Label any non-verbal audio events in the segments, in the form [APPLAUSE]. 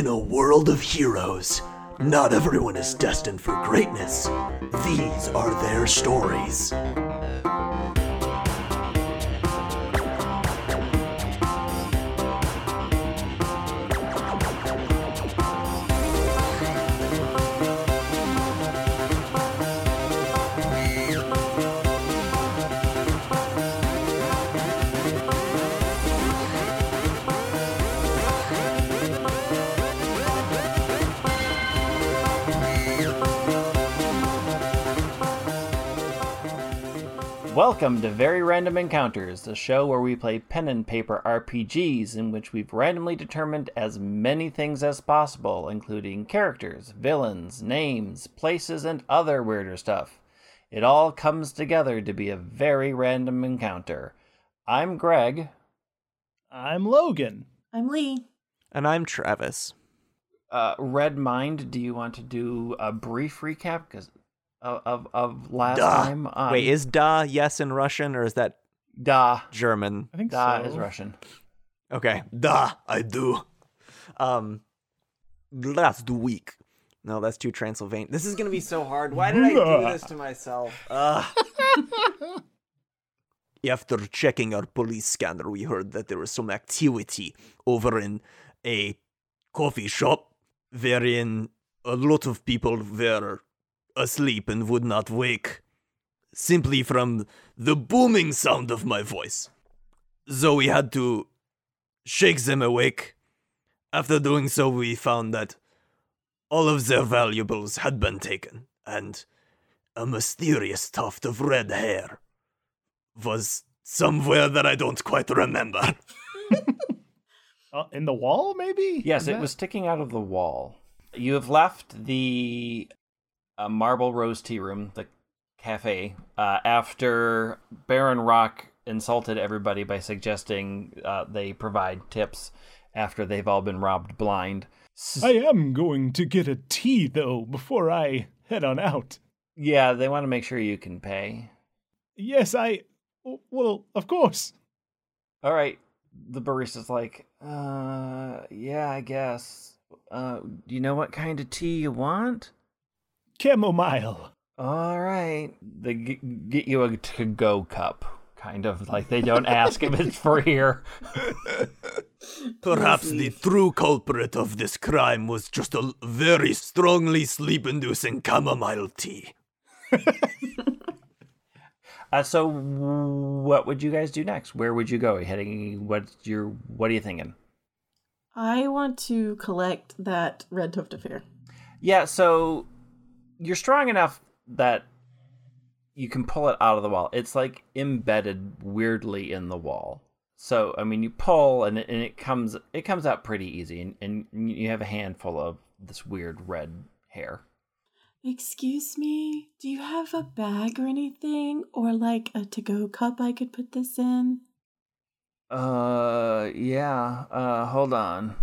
In a world of heroes, not everyone is destined for greatness. These are their stories. Welcome to Very Random Encounters, the show where we play pen and paper RPGs in which we've randomly determined as many things as possible, including characters, villains, names, places, and other weirder stuff. It all comes together to be a very random encounter. I'm Greg. I'm Logan. I'm Lee. And I'm Travis. Uh, Red Mind, do you want to do a brief recap? Because of, of, of last Duh. time. Um, Wait, is da yes in Russian or is that da German? I think da so. is Russian? Okay. Da, I do. Um last week. No, that's too Transylvanian. This is gonna be so hard. Why did I do this to myself? Ugh. [LAUGHS] After checking our police scanner, we heard that there was some activity over in a coffee shop wherein a lot of people were asleep and would not wake simply from the booming sound of my voice. So we had to shake them awake. After doing so, we found that all of their valuables had been taken, and a mysterious tuft of red hair was somewhere that I don't quite remember. [LAUGHS] Uh, in the wall, maybe? Yes, it was sticking out of the wall. You have left the uh, Marble Rose Tea Room, the cafe, uh, after Baron Rock insulted everybody by suggesting uh, they provide tips after they've all been robbed blind. I am going to get a tea, though, before I head on out. yeah, they want to make sure you can pay. Yes, I. Well, of course. All right. The barista's like, uh, yeah, I guess. Uh, do you know what kind of tea you want? Chamomile. All right. They g- get you a to go cup, kind of like they don't ask if it's for here. [LAUGHS] Perhaps the true culprit of this crime was just a very strongly sleep inducing chamomile tea. [LAUGHS] Uh, so, what would you guys do next? Where would you go? Are you heading? What's your? What are you thinking? I want to collect that red tuft affair. Yeah. So, you're strong enough that you can pull it out of the wall. It's like embedded weirdly in the wall. So, I mean, you pull and it, and it comes it comes out pretty easy, and, and you have a handful of this weird red hair. Excuse me, do you have a bag or anything? Or like a to go cup I could put this in? Uh, yeah. Uh, hold on.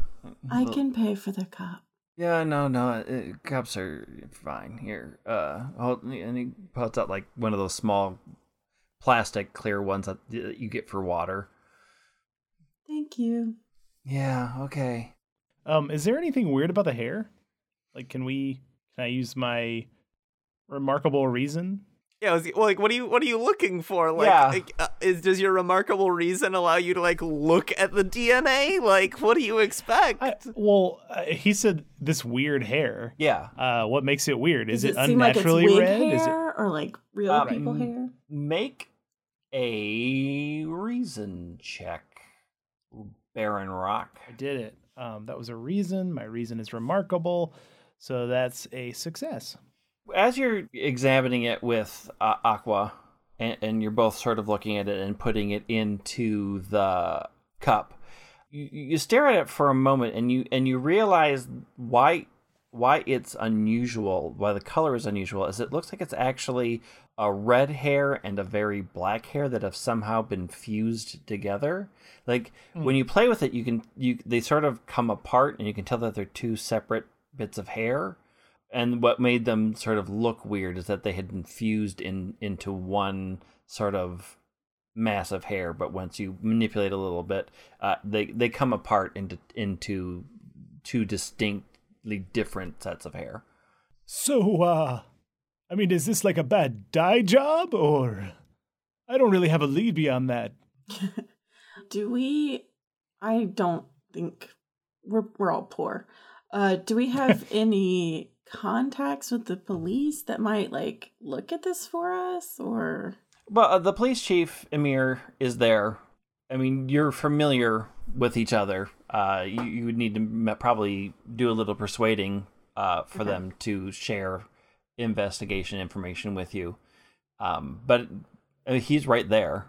I can pay for the cup. Yeah, no, no. Uh, cups are fine here. Uh, hold, and he puts out like one of those small plastic clear ones that you get for water. Thank you. Yeah. Okay. Um, is there anything weird about the hair? Like, can we? Can I use my remarkable reason? Yeah, was, well, like, what are you, what are you looking for? Like, Yeah. like, uh, is does your remarkable reason allow you to like look at the DNA? Like, what do you expect? I, well, uh, he said this weird hair. Yeah. Uh, what makes it weird? Is Does it, seem like it's unnaturally red? hair Is it? or like real Um, people hair? Make a reason check, Baron Rock. I did it. Um, that was a reason. My reason is remarkable, so that's a success. as you're examining it with uh, Aqua, and, and you're both sort of looking at it and putting it into the cup, you, you stare at it for a moment, and you and you realize why why it's unusual, why the color is unusual, is it looks like it's actually a red hair and a very black hair that have somehow been fused together. Like hmm. when you play with it, you can you they sort of come apart, and you can tell that they're two separate bits of hair and what made them sort of look weird is that they had been fused in into one sort of mass of hair but once you manipulate a little bit uh, they they come apart into into two distinctly different sets of hair. So, uh, I mean, is this like a bad dye job, or I don't really have a lead beyond that. [LAUGHS] do we? I don't think we're we're all poor. Uh, do we have [LAUGHS] any contacts with the police that might like look at this for us, or? Well, uh, the police chief Amir is there. I mean, you're familiar with each other. Uh, you, you would need to m- probably do a little persuading uh, for Okay. them to share investigation information with you. Um, but uh, he's right there.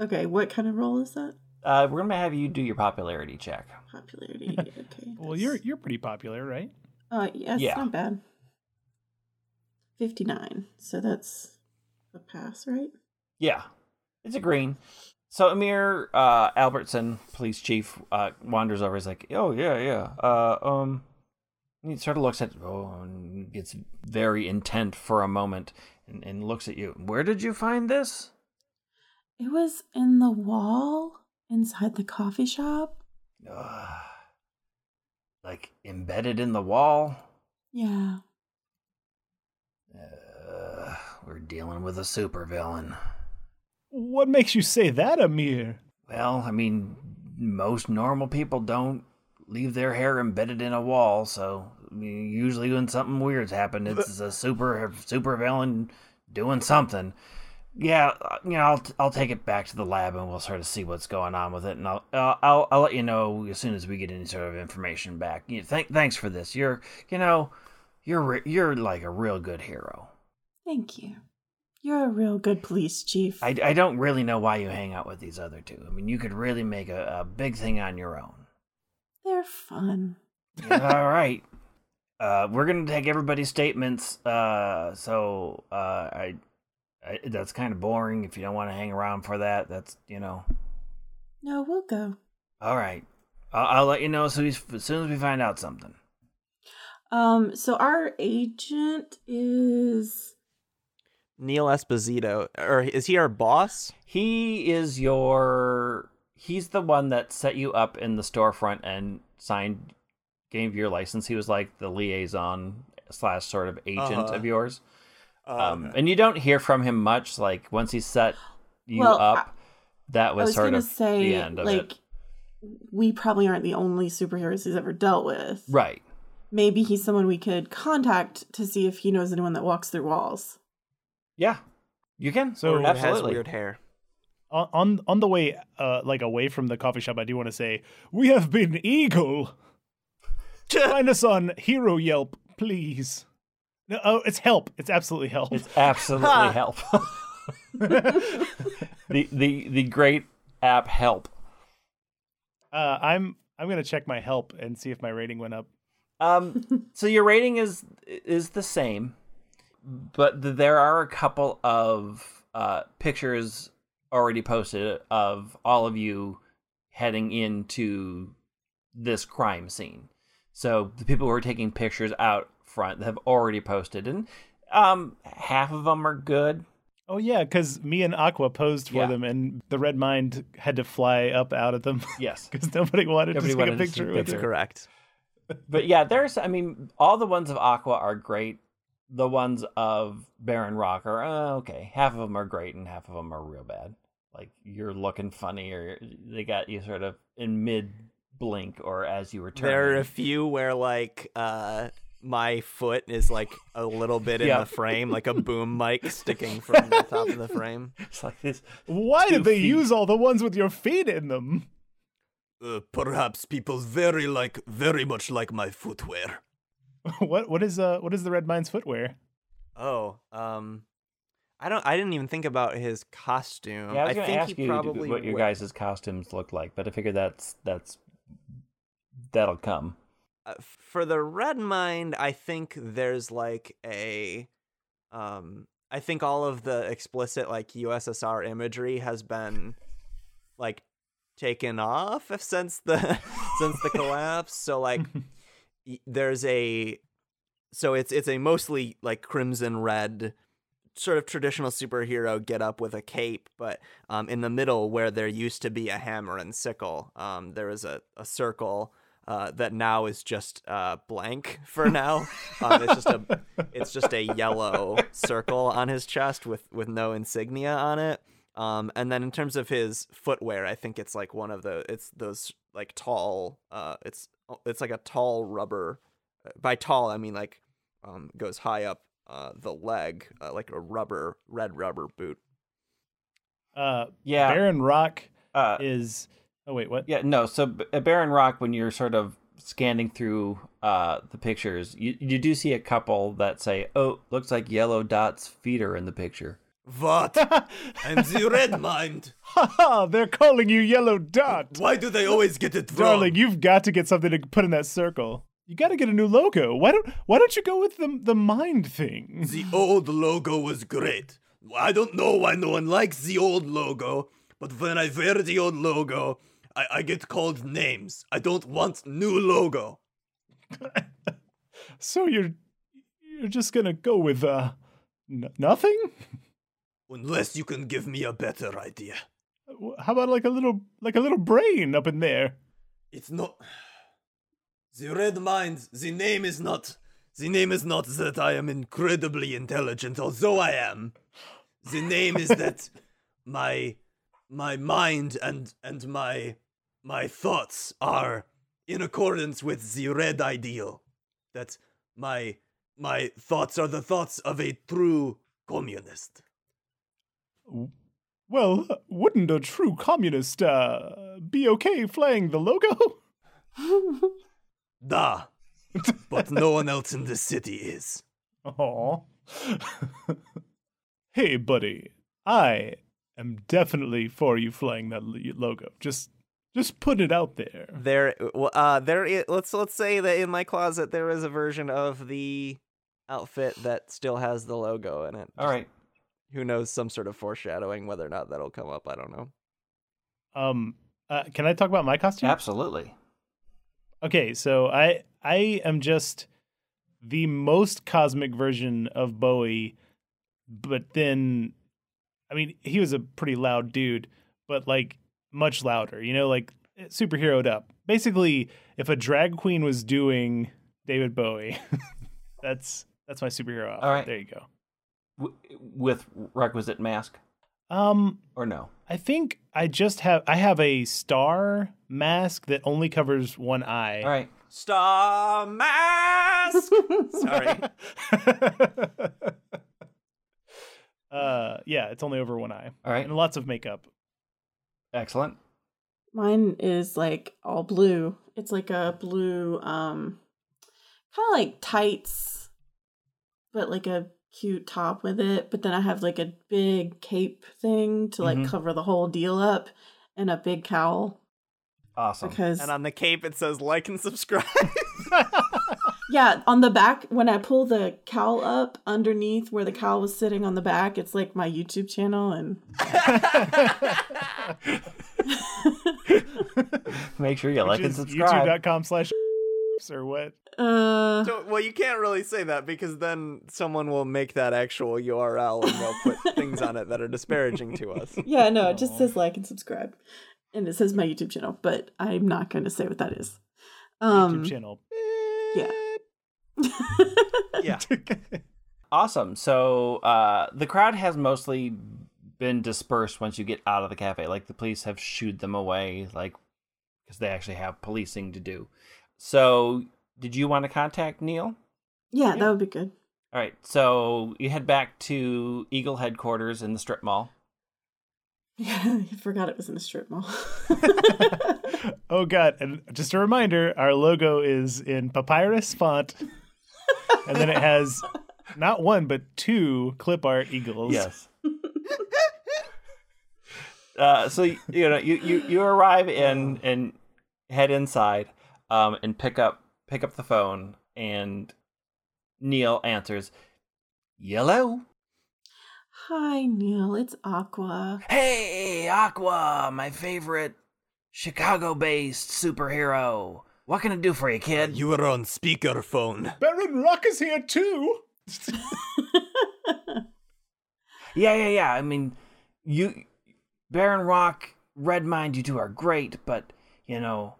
Okay, what kind of role is that? Uh, we're gonna have you do your popularity check. Popularity. Okay. [LAUGHS] Well, you're you're pretty popular, right? Uh, yeah, it's Yeah. not bad. Fifty-nine. So that's a pass, right? Yeah, it's a green. So Amir uh, Albertson, police chief, uh, wanders over. He's like, "Oh yeah, yeah." Uh, um, he sort of looks at oh, and gets very intent for a moment, and, and looks at you. Where did you find this? It was in the wall inside the coffee shop. Uh, like embedded in the wall. Yeah. Uh, we're dealing with a supervillain. What makes you say that, Amir? Well, I mean, most normal people don't leave their hair embedded in a wall, so I mean, usually when something weird's happened, it's a super super villain doing something. Yeah, uh, you know, I'll I'll take it back to the lab and we'll sort of see what's going on with it, and I'll I'll I'll, I'll let you know as soon as we get any sort of information back. You thank thanks for this. You're you know, you're re- you're like a real good hero. Thank you. You're a real good police chief. I, I don't really know why you hang out with these other two. I mean, you could really make a, a big thing on your own. They're fun. [LAUGHS] All right. Uh, we're gonna take everybody's statements. Uh, so uh, I, I that's kind of boring. If you don't want to hang around for that, that's you know. No, we'll go. All right. I'll, I'll let you know as soon as, as soon as we find out something. Um, so our agent is Neil Esposito, or is he our boss? He is your. He's the one that set you up in the storefront and signed, gave your license. He was like the liaison slash sort of agent Uh-huh. of yours. Um, okay. and you don't hear from him much. Like once he set you Well, up, that was, was sort gonna of say the end of like it. we probably aren't the only superheroes he's ever dealt with. Right. Maybe he's someone we could contact to see if he knows anyone that walks through walls. Yeah. You can. So- Or absolutely. has weird hair. On on, on the way, uh, like away from the coffee shop, I do want to say we have been Eagle. [LAUGHS] Find us on Hero Yelp, please. No, oh, it's help. It's absolutely help. It's absolutely help. [LAUGHS] the the the great app help. Uh, I'm I'm gonna check my help and see if my rating went up. Um, so your rating is is the same, but th- there are a couple of uh, pictures already posted of all of you heading into this crime scene. So the people who are taking pictures out front have already posted, and um, half of them are good. Oh yeah, because me and Aqua posed for Yeah. them, and the Red Mind had to fly up out of them Yes, [LAUGHS] because nobody wanted Nobody to take a picture a with picture. her. Correct. but yeah, there's. I mean, all the ones of Aqua are great. The ones of Baron Rock are uh, okay. Half of them are great, and half of them are real bad. Like you're looking funny, or they got you sort of in mid blink, or as you were turning. There are a few where like uh my foot is like a little bit in Yeah. the frame, like a boom [LAUGHS] mic sticking from the top of the frame. [LAUGHS] It's like this. Why did they feet. use all the ones with your feet in them? Uh, perhaps people very like, very much like my footwear. [LAUGHS] what what is uh what is the Red Mind's footwear? Oh, um I don't I didn't even think about his costume. Yeah, I was going to think ask he you probably what your we- guys' costumes look like, but I figured that's that's that'll come. Uh, for the red mind i think there's like a um i think all of the explicit like ussr imagery has been like taken off [LAUGHS] since the since the collapse. So like [LAUGHS] there's a so it's it's a mostly like crimson red sort of traditional superhero get up with a cape but um in the middle where there used to be a hammer and sickle um there is a, a circle uh, that now is just uh, blank for [LAUGHS] now. um, it's just a it's just a yellow circle on his chest with with no insignia on it. Um, and then in terms of his footwear, I think it's like one of the it's those like tall uh it's it's like a tall rubber uh, by tall I mean like um goes high up uh the leg uh, like a rubber red rubber boot. Uh, Yeah. Baron Rock Uh, is. Oh wait, what? Yeah, no. So B- at Baron Rock, when you're sort of scanning through uh, the pictures, you you do see a couple that say, "Oh, looks like Yellow Dot's feet are in the picture." What? [LAUGHS] I'm the red mind. Ha ha! they're calling you Yellow Dot. Why do they always get it wrong? Darling, you've got to get something to put in that circle. You got to get a new logo. Why don't Why don't you go with the the mind thing? The old logo was great. I don't know why no one likes the old logo, but when I wear the old logo, I, I get called names. I don't want new logo. [LAUGHS] So you're you're just gonna go with uh n- nothing? Unless you can give me a better idea. How about like a little like a little brain up in there? It's not. The red mind, the name is not. The name is not that I am incredibly intelligent, although I am. The name is that [LAUGHS] my my mind and and my my thoughts are in accordance with the red ideal. That my my thoughts are the thoughts of a true communist. Well, wouldn't a true communist uh be okay flying the logo? [LAUGHS] Da. but no one else in the city is. Aw. hey, buddy. I am definitely for you flying that logo. Just just put it out there. There, uh, there. Let's let's say that in my closet there is a version of the outfit that still has the logo in it. All right. Who knows? Some sort of foreshadowing. Whether or not that'll come up, I don't know. Um uh, can I talk about my costume? Absolutely. Okay, so I I am just the most cosmic version of Bowie, but then I mean, he was a pretty loud dude, but like much louder, you know, like superheroed up. Basically, if a drag queen was doing David Bowie, [LAUGHS] that's that's my superhero outfit. All right. There you go. W- with requisite mask Um or no? I think I just have I have a star mask that only covers one eye. All right. Star mask. [LAUGHS] Sorry. [LAUGHS] uh yeah, it's only over one eye. All right. And lots of makeup. Excellent. Mine is like all blue. It's like a blue, um, kind of like tights, but like a cute top with it. But then I have like a big cape thing to like Mhm. cover the whole deal up, and a big cowl Awesome. because and on the cape it says like and subscribe. [LAUGHS] [LAUGHS] yeah, on the back when I pull the cowl up underneath where the cowl was sitting on the back, it's like my YouTube channel and. [LAUGHS] Make sure you like Which and is subscribe. YouTube.com slash [LAUGHS] or what? Uh, So- well, you can't really say that because then someone will make that actual URL and they'll put [LAUGHS] things on it that are disparaging to us. yeah, no, it just says like and subscribe, and it says my YouTube channel, but I'm not going to say what that is. Um, YouTube channel. yeah. Yeah. [LAUGHS] Awesome. So uh, the crowd has mostly been dispersed once you get out of the cafe. Like the police have shooed them away, like because they actually have policing to do. So, did you want to contact Neil? yeah, that would be good. All right. So you head back to Eagle headquarters in the strip mall. [LAUGHS] Yeah, I forgot it was in the strip mall. [LAUGHS] oh god! And just a reminder, our logo is in papyrus font, and then it has not one but two clip art eagles. Yes. uh, so you know you, you, you arrive in and head inside um, and pick up pick up the phone and Neil answers, "Yellow, Hi, Neil. It's Aqua. hey Aqua, my favorite Chicago-based superhero. What can I do for you, kid?" You were on speakerphone. Baron Rock is here too. Yeah, yeah, yeah. I mean, you, Baron Rock, Red Mind, you two are great, but you know,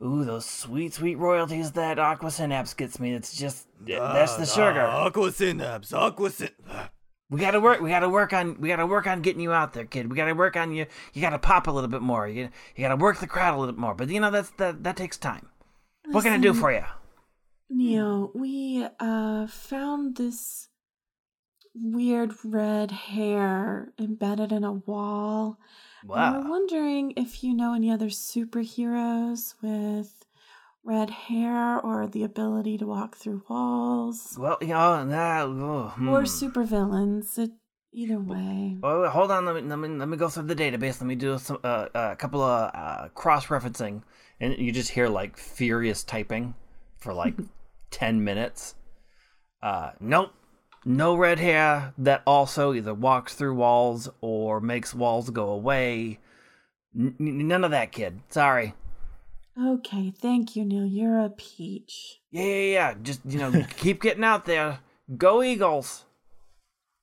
Ooh, those sweet, sweet royalties that Aqua Synapse gets me. It's just that's the ah, sugar. Aqua synapse, aqua syn- We gotta work. We gotta work on. We gotta work on getting you out there, kid. We gotta work on you. You gotta pop a little bit more. You you gotta work the crowd a little bit more. But you know that's that that takes time. What can I do for you? Neo, we uh found this weird red hair embedded in a wall. And we're wondering if you know any other superheroes with red hair or the ability to walk through walls. Well, you know, nah, oh, Or hmm. supervillains. It, either way. Oh, wait, hold on. Let me, let me let me go through the database. Let me do some uh, a couple of uh, cross referencing, and you just hear like furious typing for like [LAUGHS] ten minutes. Uh, nope, no red hair that also either walks through walls or makes walls go away. N- none of that, kid. Sorry. Okay, thank you, Neil. You're a peach. Yeah, yeah, yeah. Just you know, [LAUGHS] keep getting out there. Go Eagles.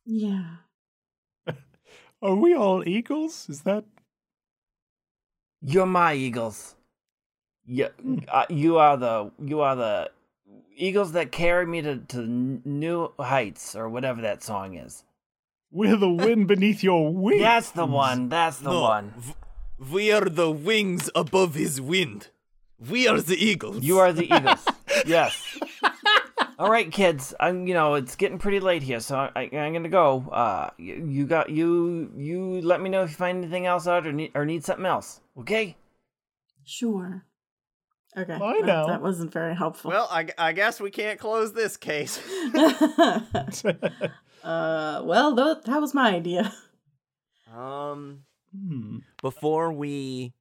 Yeah. [LAUGHS] Are we all eagles? Is that You're my Eagles. Yeah, uh, you are the you are the Eagles that carry me to, to new heights or whatever that song is. we're the [LAUGHS] wind beneath your wings? That's the one. That's the no, one. v- we are the wings above his wind. We are the eagles. You are the [LAUGHS] Eagles. yes. All right, kids. I'm. You know, it's getting pretty late here, so I, I, I'm gonna go. Uh, you, you got you. You let me know if you find anything else out or need or need something else. Okay. Sure. Okay. Bye that, now. that wasn't very helpful. Well, I, I guess we can't close this case. [LAUGHS] [LAUGHS] uh, well, tho- that was my idea. Um, Hmm. Before we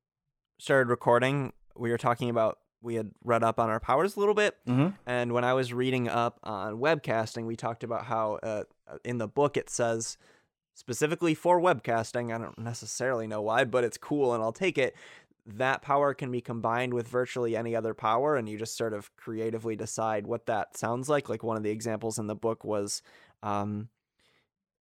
started recording, we were talking about we had read up on our powers a little bit, Mm-hmm. and when I was reading up on webcasting, we talked about how uh, in the book it says specifically for webcasting. I don't necessarily know why, but it's cool, and I'll take it. That power can be combined with virtually any other power, and you just sort of creatively decide what that sounds like. Like one of the examples in the book was. Um,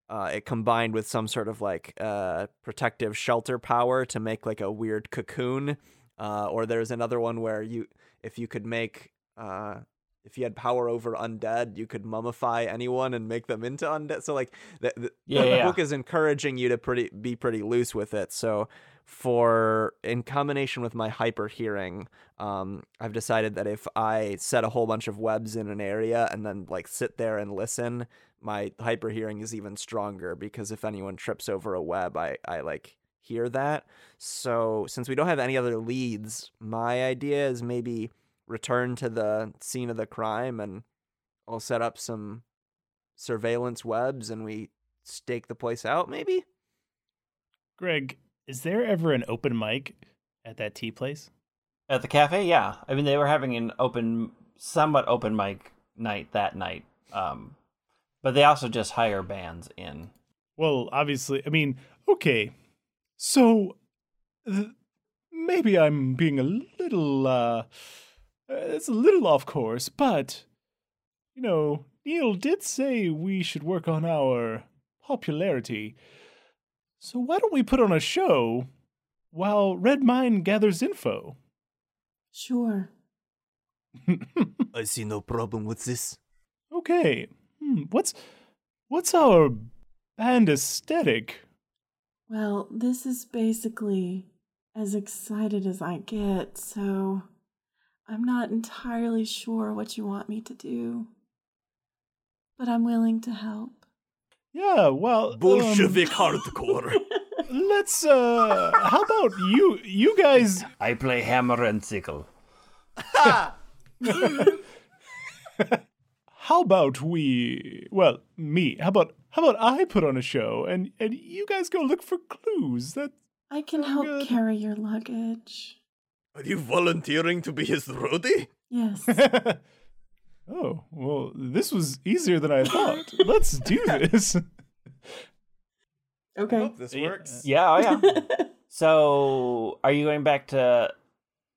uh, it combined with some sort of like uh, protective shelter power to make like a weird cocoon. Uh, or there's another one where you, if you could make, uh, if you had power over undead, you could mummify anyone and make them into undead. So like the, the, Yeah, the yeah, book is encouraging you to pretty be pretty loose with it. So for in combination with my hyper hearing, um, I've decided that if I set a whole bunch of webs in an area and then like sit there and listen, my hyper hearing is even stronger because if anyone trips over a web, I, I like hear that. So since we don't have any other leads, my idea is maybe return to the scene of the crime and I'll set up some surveillance webs and we stake the place out maybe? Greg, is there ever an open mic at that tea place? At the cafe, yeah. I mean, they were having an open, somewhat open mic night that night. Um, but they also just hire bands in. Well, obviously, I mean, okay. So th- maybe I'm being a little uh it's a little off course, but you know, Neil did say we should work on our popularity. So why don't we put on a show while Red Mind gathers info? Sure. I see no problem with this. Okay. Hmm, what's what's our band aesthetic? Well, this is basically as excited as I get, so I'm not entirely sure what you want me to do. But I'm willing to help. Yeah, well, um, Bolshevik hardcore. [LAUGHS] let's uh how about you you guys I play hammer and sickle. [LAUGHS] [LAUGHS] how about we well me how about how about i put on a show and and you guys go look for clues that I can help good. carry your luggage. Are you volunteering to be his roadie? Yes. [LAUGHS] oh well this was easier than i thought let's do [LAUGHS] this [LAUGHS] Okay. hope this works. Yeah, oh yeah. so, are you going back to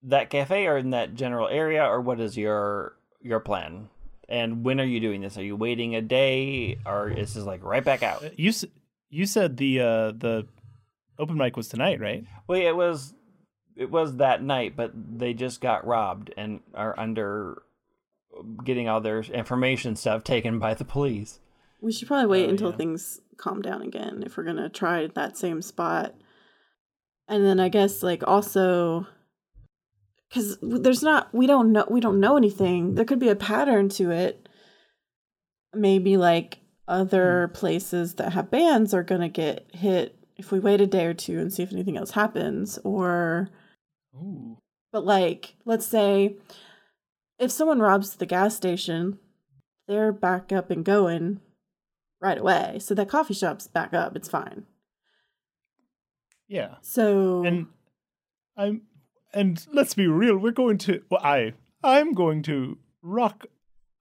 that cafe or in that general area, or what is your your plan? And when are you doing this? Are you waiting a day, or is this like right back out? you you said the uh the open mic was tonight right Well, yeah, it was it was that night, but they just got robbed and are under getting all their information stuff taken by the police. We should probably wait Oh, until yeah. things calm down again if we're gonna try that same spot. And then I guess like also because there's not we don't know we don't know anything. There could be a pattern to it. Maybe like other hmm. places that have bans are gonna get hit if we wait a day or two and see if anything else happens. Or Ooh. but like let's say if someone robs the gas station, they're back up and going right away. So that coffee shop's back up. It's fine. Yeah. So And I'm and let's be real, we're going to well I I'm going to rock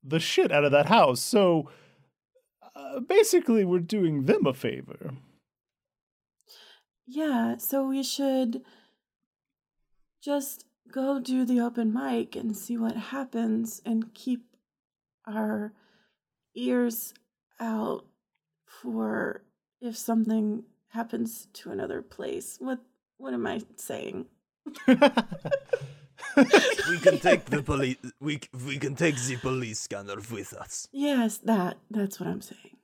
the shit out of that house. So uh, basically we're doing them a favor. yeah, so we should just go do the open mic and see what happens and keep our ears out for if something happens to another place. What what am I saying? We can [LAUGHS] take the police. We we can take the police scanner with us. Yes, that that's what I'm saying.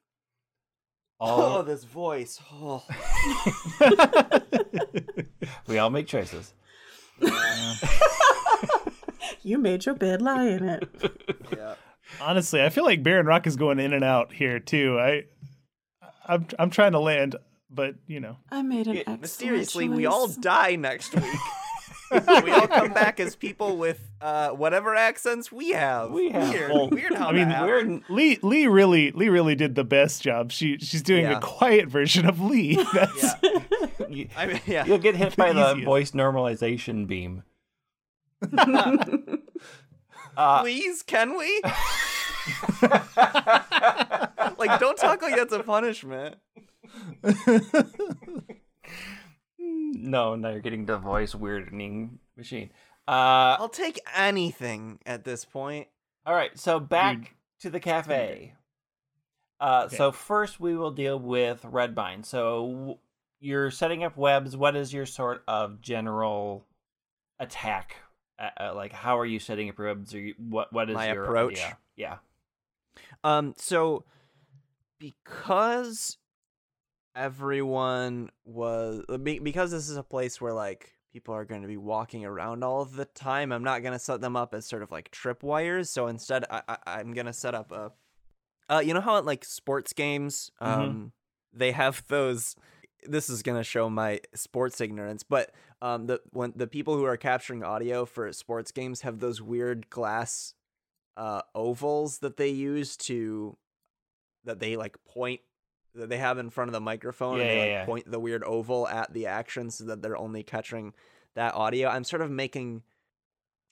Oh, this voice. Oh. [LAUGHS] we all make choices. [LAUGHS] You made your bed, lie in it. Yeah. Honestly, I feel like Baron Rock is going in and out here too. I I'm I'm trying to land, but you know. I made an Yeah, excellent mysteriously, we all die next week. [LAUGHS] we all [LAUGHS] come back as people with uh, whatever accents we have. We have- weird, well, weird how I mean, that We're. Lee Lee really Lee really did the best job. She she's doing Yeah. a quiet version of Lee. [LAUGHS] That's Yeah. you, I mean, yeah. you'll get hit by the Easiest. voice normalization beam. Uh, Please, can we? like, don't talk like that's a punishment. No, now you're getting the voice weirding machine. Uh, I'll take anything at this point. all right, so back Dude. to the cafe. Uh, Okay. So first, we will deal with Red Mind. So you're setting up webs. What is your sort of general attack? Uh, uh, like, how are you setting up your webs? Or you, what what is My your approach? idea? Yeah. Um, so because everyone was because this is a place where like people are going to be walking around all of the time, I'm not going to set them up as sort of like tripwires. So instead, I, I I'm going to set up a, uh, you know how at like sports games, um, they have those. This is gonna show my sports ignorance, but um, the when the people who are capturing audio for sports games have those weird glass uh ovals that they use to that they like point that they have in front of the microphone Yeah, and they like yeah. point the weird oval at the action so that they're only catching that audio. I'm sort of making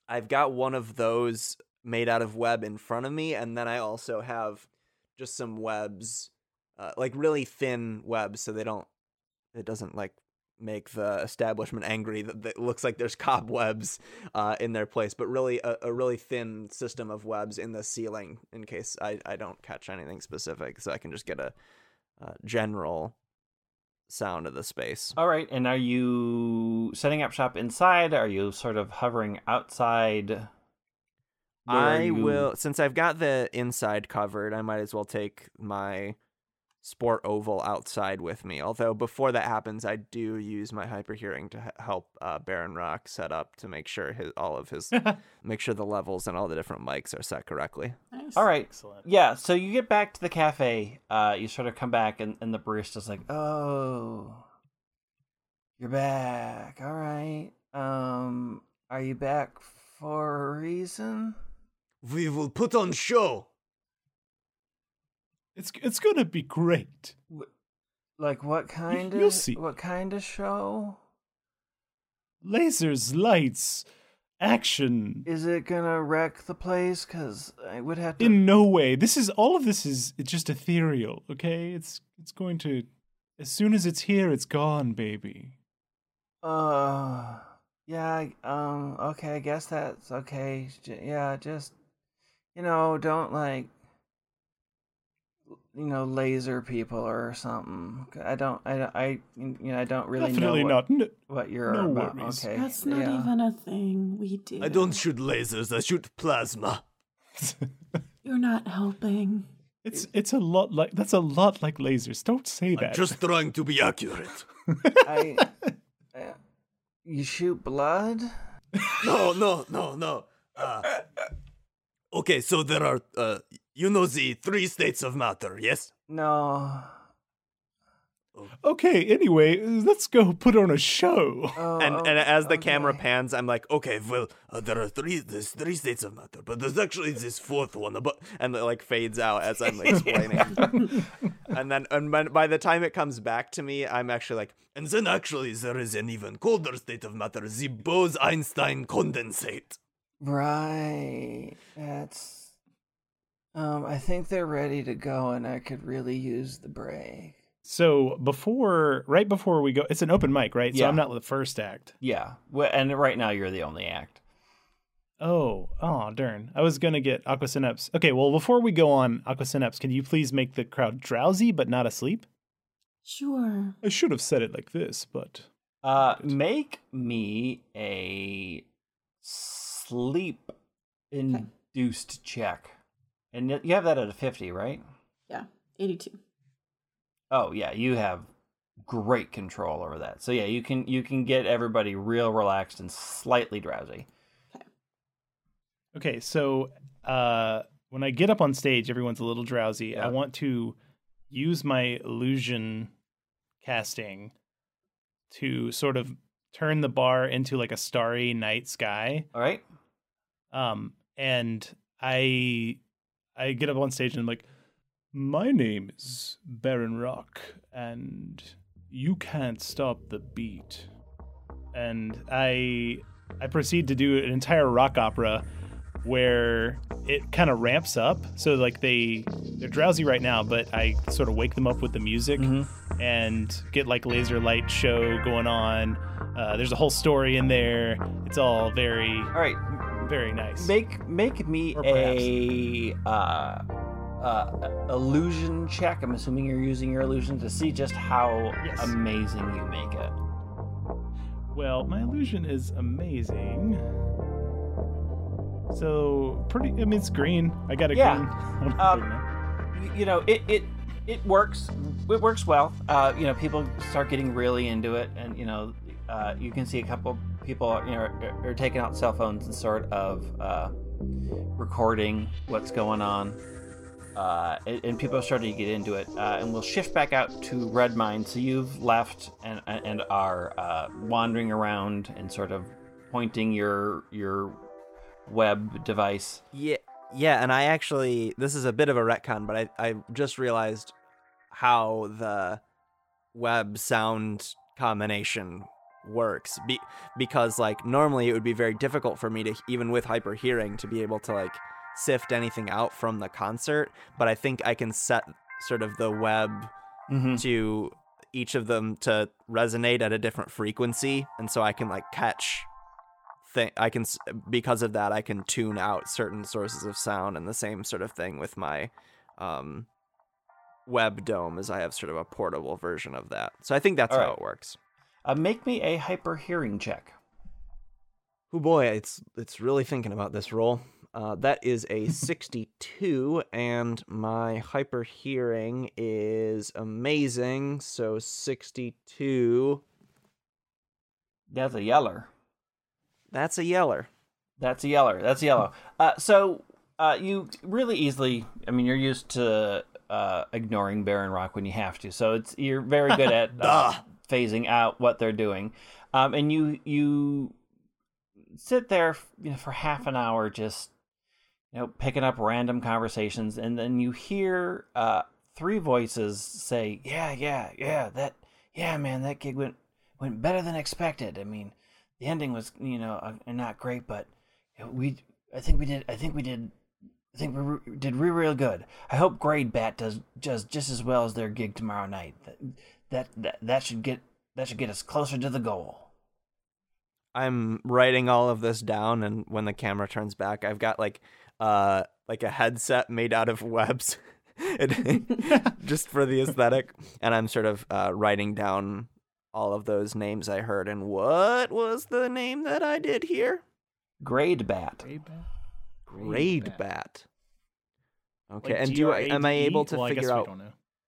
I've got one of those made out of web in front of me and then I also have just some webs uh, like really thin webs so they don't it doesn't like make the establishment angry that, looks like there's [LAUGHS] cobwebs uh, in their place, but really a, a really thin system of webs in the ceiling in case I, I don't catch anything specific, so I can just get a, uh general sound of the space. All right, and are you setting up shop inside? Are you sort of hovering outside? Where I you- will since I've got the inside covered, I might as well take my sport oval outside with me. Although before that happens, I do use my hyper hearing to help uh, Baron Rock set up to make sure his all of his [LAUGHS] make sure the levels and all the different mics are set correctly. Nice. All right. excellent. Yeah, so you get back to the cafe. Uh, you sort of come back, and, and the barista's like, "Oh, you're back. All right. Um, are you back for a reason?" We will put on show. It's it's gonna be great. Like what kind you'll of see. what kind of show? Lasers, lights, action. Is it gonna wreck the place? Cause I would have to. In no way. This is all of this is it's just ethereal, okay? It's it's going to as soon as it's here, it's gone, baby. Uh, yeah. Um. Okay. I guess that's okay. J- Yeah. Just, you know, don't like. You know, laser people or something. I don't, I, don't- I, you know, I don't really Definitely know what, not. What you're no about. worries. Okay, That's not yeah. even a thing we do. I don't shoot lasers, I shoot plasma. [LAUGHS] You're not helping. It's it's a lot like that's a lot like lasers. Don't say I'm that. just trying to be accurate. [LAUGHS] I, uh, you shoot blood. No, no, no, no. Uh, okay, so there are, uh, you know the three states of matter, yes? No. okay. Anyway, let's go put on a show. Oh, and oh, and as the camera pans, I'm like, Okay, well, uh, there are three, there's three states of matter, but there's actually this fourth one. But and it like fades out as I'm [LAUGHS] explaining. [LAUGHS] and then and when, by the time it comes back to me, I'm actually like, And then actually there is an even colder state of matter, the Bose-Einstein condensate. Right. That's. Um, I think they're ready to go, and I could really use the break. So before, right before we go, it's an open mic, right? Yeah. So I'm not the first act. Yeah. And right now you're the only act. Oh, oh, darn! I was gonna get Aqua Synapse. Okay, well, before we go on Aqua Synapse, can you please make the crowd drowsy but not asleep? Sure. I should have said it like this, but Uh, make me a sleep induced check, and you have that at a fifty, right? Yeah. 82. Oh yeah, you have great control over that. So yeah, you can you can get everybody real relaxed and slightly drowsy. okay. Okay, so uh, when I get up on stage, everyone's a little drowsy. I want to use my illusion casting to sort of turn the bar into like a starry night sky. All right. um and i i get up on stage and i'm like my name is baron rock and you can't stop the beat and i i proceed to do an entire rock opera where it kind of ramps up so like they they're drowsy right now but i sort of wake them up with the music Mhm. and get like laser light show going on uh, there's a whole story in there it's all very All right. Very nice. Make make me a uh, uh, illusion check. I'm assuming you're using your illusion to see just how Yes. amazing you make it. well, my illusion is amazing. So pretty. I mean, it's green. I got a Yeah. green. [LAUGHS] Um, You know, it it it works. It works well. Uh, you know, people start getting really into it, and you know, uh, you can see a couple people you know are, are taking out cell phones and sort of uh, recording what's going on. Uh, and, and people are starting to get into it, uh, and we'll shift back out to Red Mind. So you've left and and are uh, wandering around and sort of pointing your your web device. yeah, yeah. And I actually, this is a bit of a retcon, but I I just realized how the web sound combination works Be- because like normally it would be very difficult for me to even with hyper hearing to be able to like sift anything out from the concert but i think i can set sort of the web Mm-hmm. to each of them to resonate at a different frequency and so i can like catch thing i can because of that i can tune out certain sources of sound and the same sort of thing with my um web dome as i have sort of a portable version of that so i think that's All how right. it works Uh, make me a hyper hearing check. Oh boy, it's it's really thinking about this roll. Uh, that is a [LAUGHS] 62, and my hyper hearing is amazing. So 62. That's a yeller. That's a yeller. That's a yeller. That's a yellow. Uh, so uh, you really easily. I mean, you're used to uh, ignoring Baron Rock when you have to. So it's you're very good [LAUGHS] at uh, phasing out what they're doing, um, and you you sit there you know, for half an hour just you know picking up random conversations, and then you hear uh, three voices say, "Yeah, yeah, yeah, that yeah, man, that gig went went better than expected. I mean." The ending was, you know, uh, not great, but we, I think we did, I think we did, I think we did real, real good. I hope Grade Bat does just just as well as their gig tomorrow night. That, that that that should get that should get us closer to the goal. I'm writing all of this down, and when the camera turns back, I've got like uh like a headset made out of webs, [LAUGHS] [LAUGHS] just for the aesthetic. And I'm sort of uh, writing down all of those names I heard. And what was the name that I did here? Grade bat. Grade bat. bat. Okay, Like and do I, am I able to Well, figure out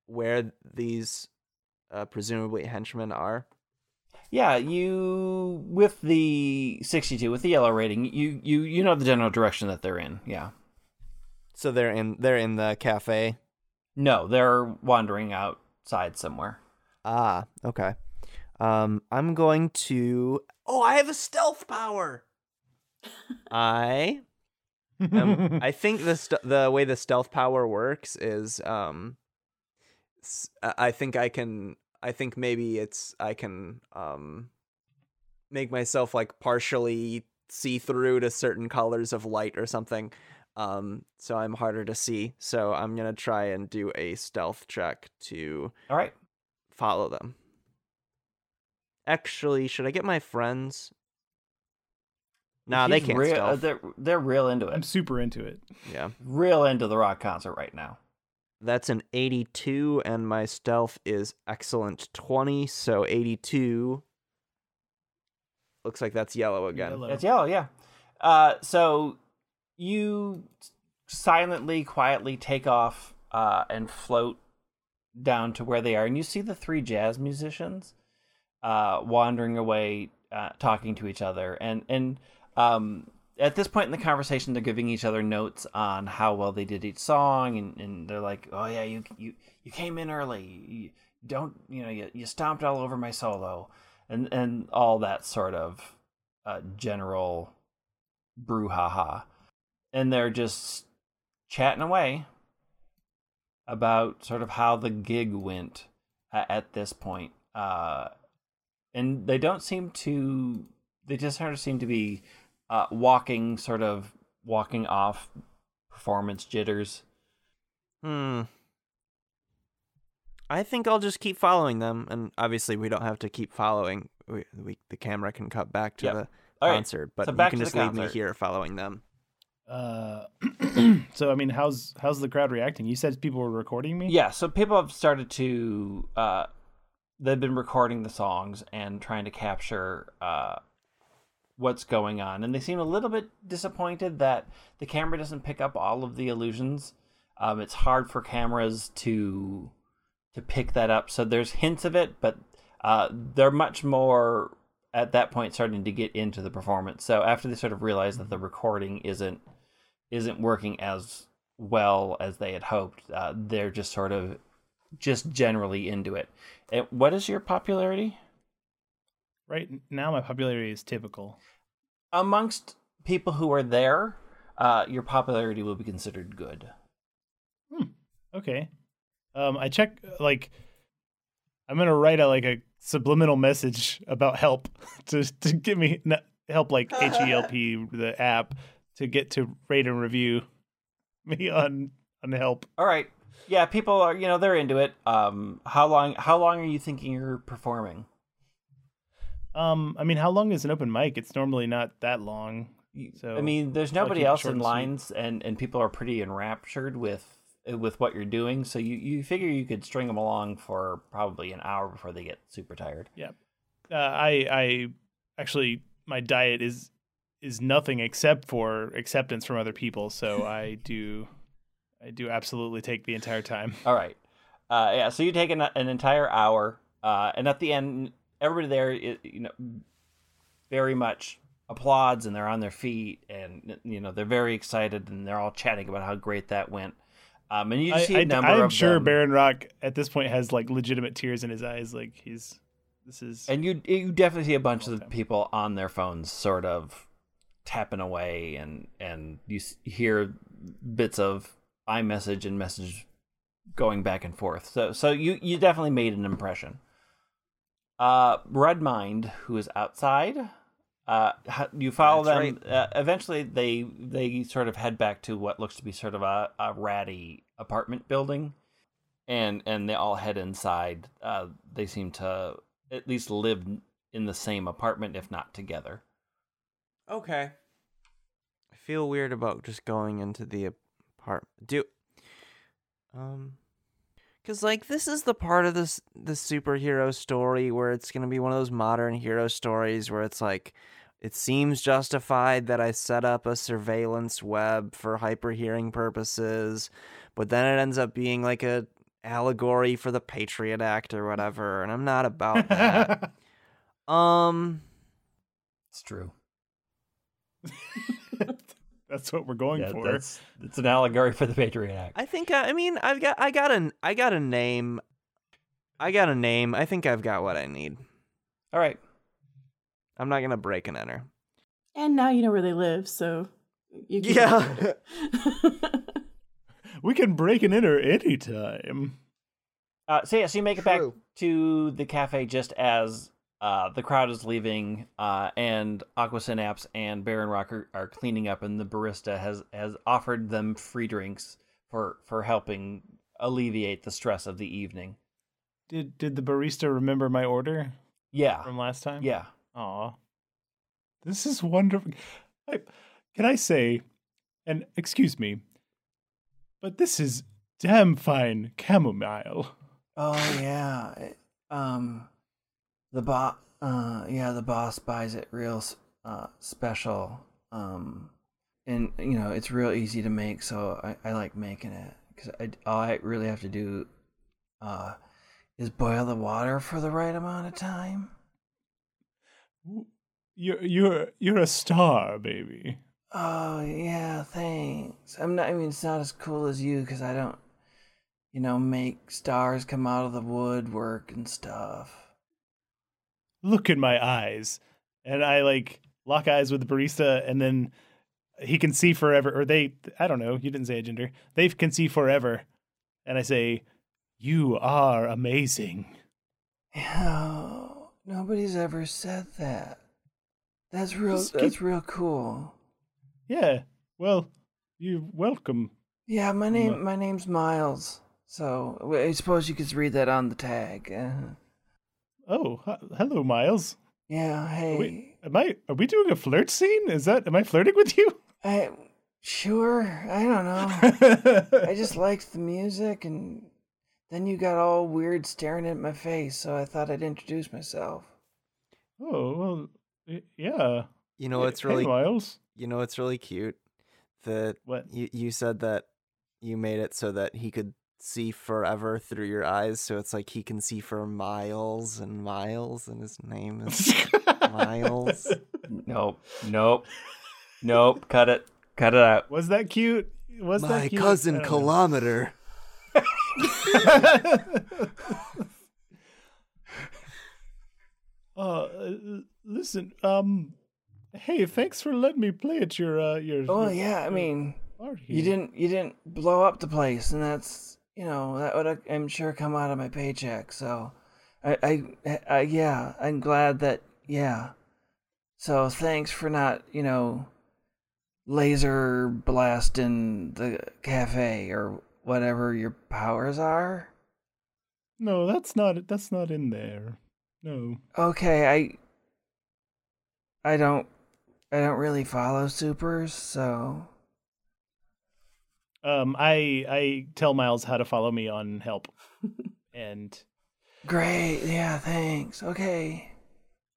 where these uh, presumably henchmen are? Yeah, you with the 62 with the yellow rating, you you you know the general direction that they're in. Yeah. So they're in they're in the cafe. No, they're wandering outside somewhere. Ah, okay. Um, I'm going to. Oh, I have a stealth power. I um, [LAUGHS] I think the st- the way the stealth power works is um I think I can I think maybe it's I can um make myself like partially see through to certain colors of light or something. Um so I'm harder to see. So I'm going to try and do a stealth check to All right. follow them. Actually, should I get my friends? Nah, they can't real, uh, they're they're real into it. I'm super into it. Yeah. Real into the rock concert right now. That's an 82, and my stealth is excellent 20, so 82. Looks like that's yellow again. Yellow. It's yellow, yeah. Uh, so you silently, quietly take off uh, and float down to where they are, and you see the three jazz musicians uh, wandering away, uh, talking to each other, and and um, at this point in the conversation, they're giving each other notes on how well they did each song, and, and they're like, "Oh yeah, you you you came in early. You don't you know you, you stomped all over my solo." and and all that sort of uh, general brouhaha, and they're just chatting away about sort of how the gig went at, this point, uh, and they don't seem to. They just sort of seem to be uh, walking, sort of walking off performance jitters. Hmm. I think I'll just keep following them, and obviously we don't have to keep following. We, we the camera can cut back to Yep. the All right, concert, but so you can just leave me here following them. Uh, [CLEARS THROAT] so I mean, how's how's the crowd reacting? You said people were recording me. Yeah, so people have started to uh they've been recording the songs and trying to capture uh what's going on and they seem a little bit disappointed that the camera doesn't pick up all of the illusions. Um it's hard for cameras to to pick that up. So there's hints of it, but uh they're much more at that point starting to get into the performance. So after they sort of realize that the recording isn't isn't working as well as they had hoped. Uh, they're just sort of just generally into it. And what is your popularity Right now, my popularity is typical. amongst people who are there? Uh, your popularity will be considered good. Okay. Um, I check like I'm gonna write a like a subliminal message about help [LAUGHS] to to give me help like [LAUGHS] H E L P the app to get to rate and review [LAUGHS] me on on help. All right. Yeah, people are you know they're into it. Um, how long? How long are you thinking you're performing? Um, I mean, how long is an open mic? It's normally not that long. So, I mean, there's nobody else in lines, and and people are pretty enraptured with with what you're doing. So you you figure you could string them along for probably an hour before they get super tired. Uh, I I actually my diet is is nothing except for acceptance from other people. So I [LAUGHS] do I do absolutely take the entire time. All right. Uh, yeah. So you take an, an entire hour, uh, and at the end, everybody there, you know, very much applauds, and they're on their feet, and you know they're very excited, and they're all chatting about how great that went. Um, and you I, see a I, number I'm of sure them, Baron Rock at this point has like legitimate tears in his eyes. Like he's this is and you you definitely see a bunch of Okay. people on their phones, sort of tapping away, and and you hear bits of iMessage and message going back and forth. So so you you definitely made an impression. Uh, Red Mind, who is outside, uh, you follow That's them. Uh, eventually, they they sort of head back to what looks to be sort of a, a ratty apartment building, and and they all head inside. Uh, they seem to at least live in the same apartment, if not together. Okay. I feel weird about just going into the apartment. Do Um, because like this is the part of this the superhero story where it's gonna be one of those modern hero stories where it's like it seems justified that I set up a surveillance web for hyper hearing purposes, but then it ends up being like a allegory for the Patriot Act or whatever, and I'm not about that. [LAUGHS] um, It's true. [LAUGHS] That's what we're going Yeah, for. that's it's an allegory for the Patriot Act. I think I, I mean I've got I got a I got a name. I got a name. I think I've got what I need. All right. I'm not gonna break and enter. And now you know where they live, so you can Yeah. [LAUGHS] We can break and enter anytime. Uh, so yeah, so you make it back to the cafe just as uh, the crowd is leaving, uh, and Aqua Synapse and Baron Rock are, are cleaning up, and the barista has has offered them free drinks for for helping alleviate the stress of the evening. Did did the barista remember my order Yeah, from last time? yeah. Aw. This is wonderful. I, can I say, and excuse me, but this is damn fine chamomile. Oh yeah, um, the boss. Uh, yeah, the boss buys it real uh special. Um, and you know it's real easy to make, so I, I like making it because I all I really have to do, uh, is boil the water for the right amount of time. You're you're you're a star, baby. Oh yeah, thanks. I'm not. I mean, it's not as cool as you because I don't, you know, make stars come out of the woodwork and stuff. Look in my eyes, and I like lock eyes with the barista, and then he can see forever, or they. I don't know. You didn't say a gender. They can see forever, and I say, "You are amazing." Oh, nobody's ever said that. That's real. Just That's keep- real cool. Yeah. Well, you're welcome. Yeah, my name. My name's Miles. So I suppose you could read that on the tag. Uh, Oh, hello, Miles. yeah. Hey. Wait, am I? Are we doing a flirt scene? Is that? Am I flirting with you? I. Sure. I don't know. I just [LAUGHS] liked the music, and then you got all weird staring at my face, so I thought I'd introduce myself. Oh well, yeah. You know Hey- what's really hey, Miles. you know what's really cute? That What? you you said that you made it so that he could see forever through your eyes, so it's like he can see for miles and miles, and his name [LAUGHS] is Miles. Nope. Nope. Nope. Cut it. Cut it out. Was that cute? Was that My cute? cousin I don't know. Kilometer. [LAUGHS] Uh, uh, listen. Um, hey, thanks for letting me play at your uh your. Oh your- yeah. I mean, you didn't. You didn't blow up the place, and that's you know that would uh, I'm sure come out of my paycheck. So, I I, I yeah. I'm glad that yeah. So thanks for not you know laser blasting the cafe or whatever your powers are. No, that's not. That's not in there. No. Okay, I I don't I don't really follow supers, so Um, I I tell Miles how to follow me on Help, [LAUGHS] and great. Yeah, thanks. Okay.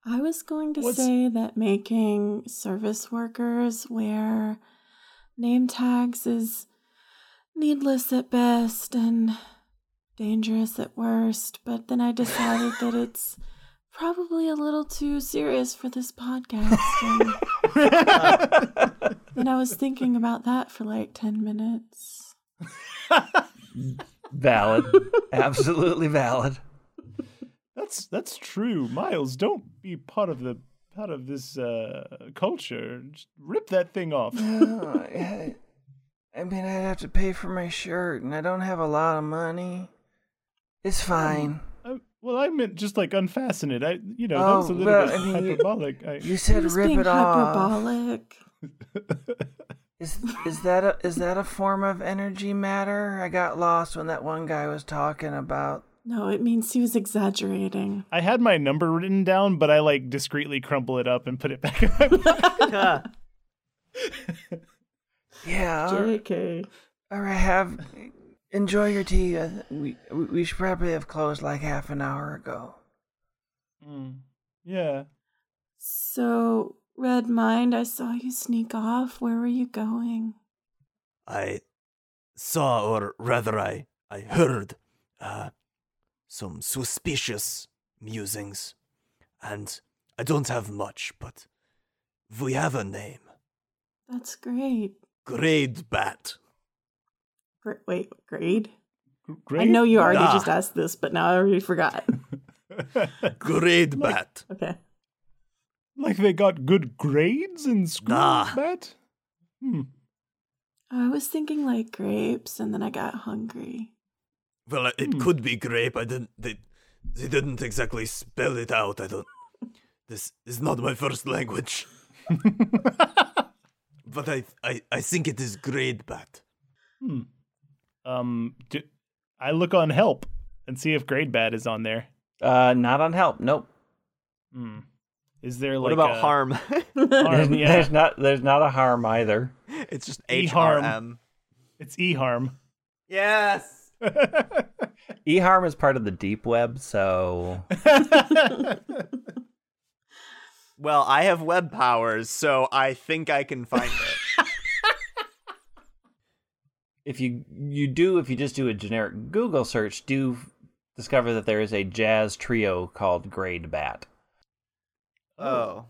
I was going to What's- say that making service workers wear name tags is needless at best and dangerous at worst, but then I [LAUGHS] decided that it's probably a little too serious for this podcast. [LAUGHS] And I was thinking about that for like 10 minutes. Valid. Absolutely valid. that's that's true. Miles, don't be part of the part of this uh culture. Just rip that thing off. No, I, I mean, I'd have to pay for my shirt, and I don't have a lot of money. It's fine. I, well, I meant just like unfasten it. I, you know, that Oh, was a oh, little well, bit I mean, you- hyperbolic. I, You said rip being it off. hyperbolic. [LAUGHS] Is is that a is that a form of energy matter? I got lost when that one guy was talking about. No, it means he was exaggerating. I had my number written down, but I like discreetly crumple it up and put it back in my [LAUGHS] pocket. [LAUGHS] Yeah. all- JK. Or I have. Enjoy your tea. Uh, we we should probably have closed like half an hour ago. Mm. Yeah. So, Red Mind, I saw you sneak off. Where were you going? I saw, or rather, I, I heard, uh, some suspicious musings. And I don't have much, but we have a name. That's great. Grade Bat. Gr- wait, grade? Great. I know you already Nah. just asked this, but now I already forgot. [LAUGHS] [LAUGHS] Grade Like- Bat. Okay. like they got good grades in school, Nah. Matt? Hmm. I was thinking like grapes, and then I got hungry. Well, it Hmm. could be grape. I didn't. They, they didn't exactly spell it out. I don't. This is not my first language, [LAUGHS] but I, I, I think it is grade bat. Hmm. Um, do, I look on help and see if grade bad is on there. Uh, not on help. Nope. Hmm. Is there What like about a- harm? [LAUGHS] [LAUGHS] There's, Harm, yeah. there's not there's not a harm either. it's just E H harm. It's e harm. Yes. [LAUGHS] e harm is part of the deep web, so Well, I have web powers, so I think I can find it. If you you do if you just do a generic Google search, do discover that there is a jazz trio called Grade Bat. oh.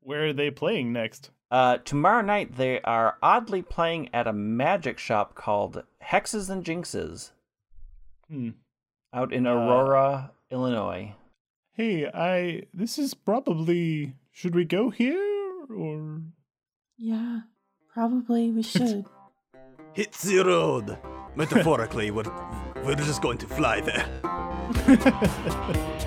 Where are they playing next? Uh, tomorrow night they are oddly playing at a magic shop called Hexes and Jinxes Hmm. out in Uh, Aurora, Illinois. Hey, I. This is probably. Should we go here or? Yeah, probably we [LAUGHS] should. Hit the road. Metaphorically, we're we're just going to fly there. [LAUGHS]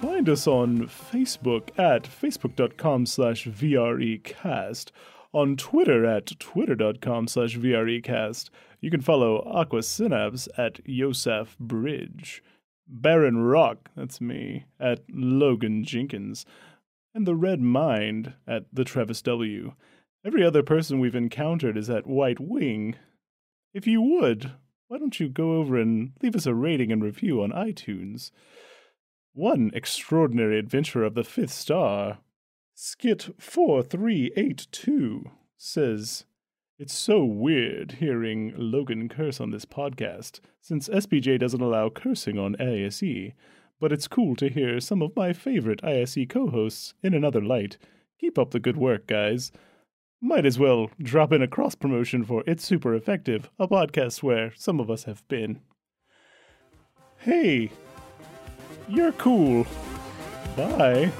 Find us on Facebook at facebook.com slash VREcast, on Twitter at twitter.com slash VREcast. You can follow Aqua Synapse at Yosef Bridge, Baron Rock, that's me, at Logan Jenkins, and The Red Mind at The Travis W. Every other person we've encountered is at White Wing. If you would, why don't you go over and leave us a rating and review on iTunes? One extraordinary adventure of the fifth star, Skit 4382, says, It's so weird hearing Logan curse on this podcast, since SBJ doesn't allow cursing on ISE, but it's cool to hear some of my favorite ISE co hosts in another light. Keep up the good work, guys. Might as well drop in a cross promotion for It's Super Effective, a podcast where some of us have been. Hey, you're cool. Bye.